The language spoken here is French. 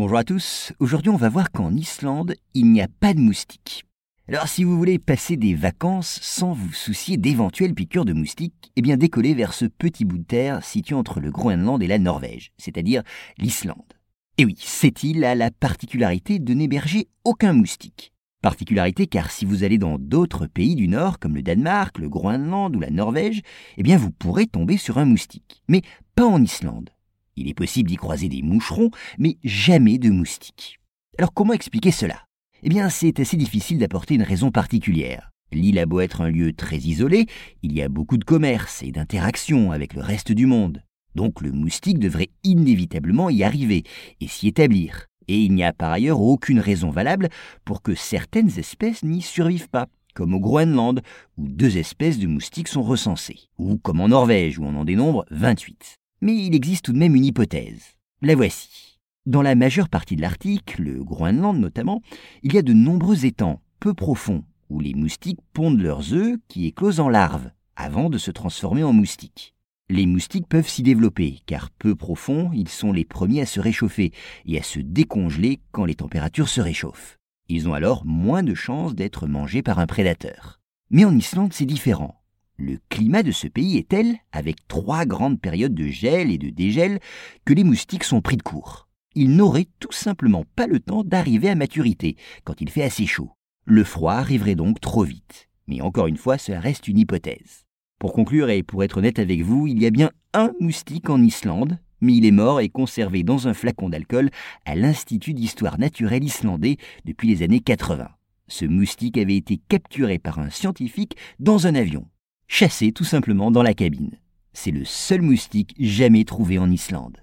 Bonjour à tous, aujourd'hui on va voir qu'en Islande, il n'y a pas de moustiques. Alors si vous voulez passer des vacances sans vous soucier d'éventuelles piqûres de moustiques, eh bien décollez vers ce petit bout de terre situé entre le Groenland et la Norvège, c'est-à-dire l'Islande. Et oui, cette île a la particularité de n'héberger aucun moustique. Particularité car si vous allez dans d'autres pays du Nord comme le Danemark, le Groenland ou la Norvège, eh bien vous pourrez tomber sur un moustique. Mais pas en Islande. Il est possible d'y croiser des moucherons, mais jamais de moustiques. Alors comment expliquer cela? Eh bien, c'est assez difficile d'apporter une raison particulière. L'île a beau être un lieu très isolé, il y a beaucoup de commerce et d'interactions avec le reste du monde. Donc le moustique devrait inévitablement y arriver et s'y établir. Et il n'y a par ailleurs aucune raison valable pour que certaines espèces n'y survivent pas, comme au Groenland, où deux espèces de moustiques sont recensées, ou comme en Norvège, où on en dénombre 28. Mais il existe tout de même une hypothèse. La voici. Dans la majeure partie de l'Arctique, le Groenland notamment, il y a de nombreux étangs peu profonds où les moustiques pondent leurs œufs qui éclosent en larves avant de se transformer en moustiques. Les moustiques peuvent s'y développer car peu profonds, ils sont les premiers à se réchauffer et à se décongeler quand les températures se réchauffent. Ils ont alors moins de chances d'être mangés par un prédateur. Mais en Islande, c'est différent. Le climat de ce pays est tel, avec trois grandes périodes de gel et de dégel, que les moustiques sont pris de court. Ils n'auraient tout simplement pas le temps d'arriver à maturité quand il fait assez chaud. Le froid arriverait donc trop vite. Mais encore une fois, cela reste une hypothèse. Pour conclure et pour être honnête avec vous, il y a bien un moustique en Islande, mais il est mort et conservé dans un flacon d'alcool à l'Institut d'histoire naturelle islandais depuis les années 80. Ce moustique avait été capturé par un scientifique dans un avion chassé tout simplement dans la cabine. C'est le seul moustique jamais trouvé en Islande.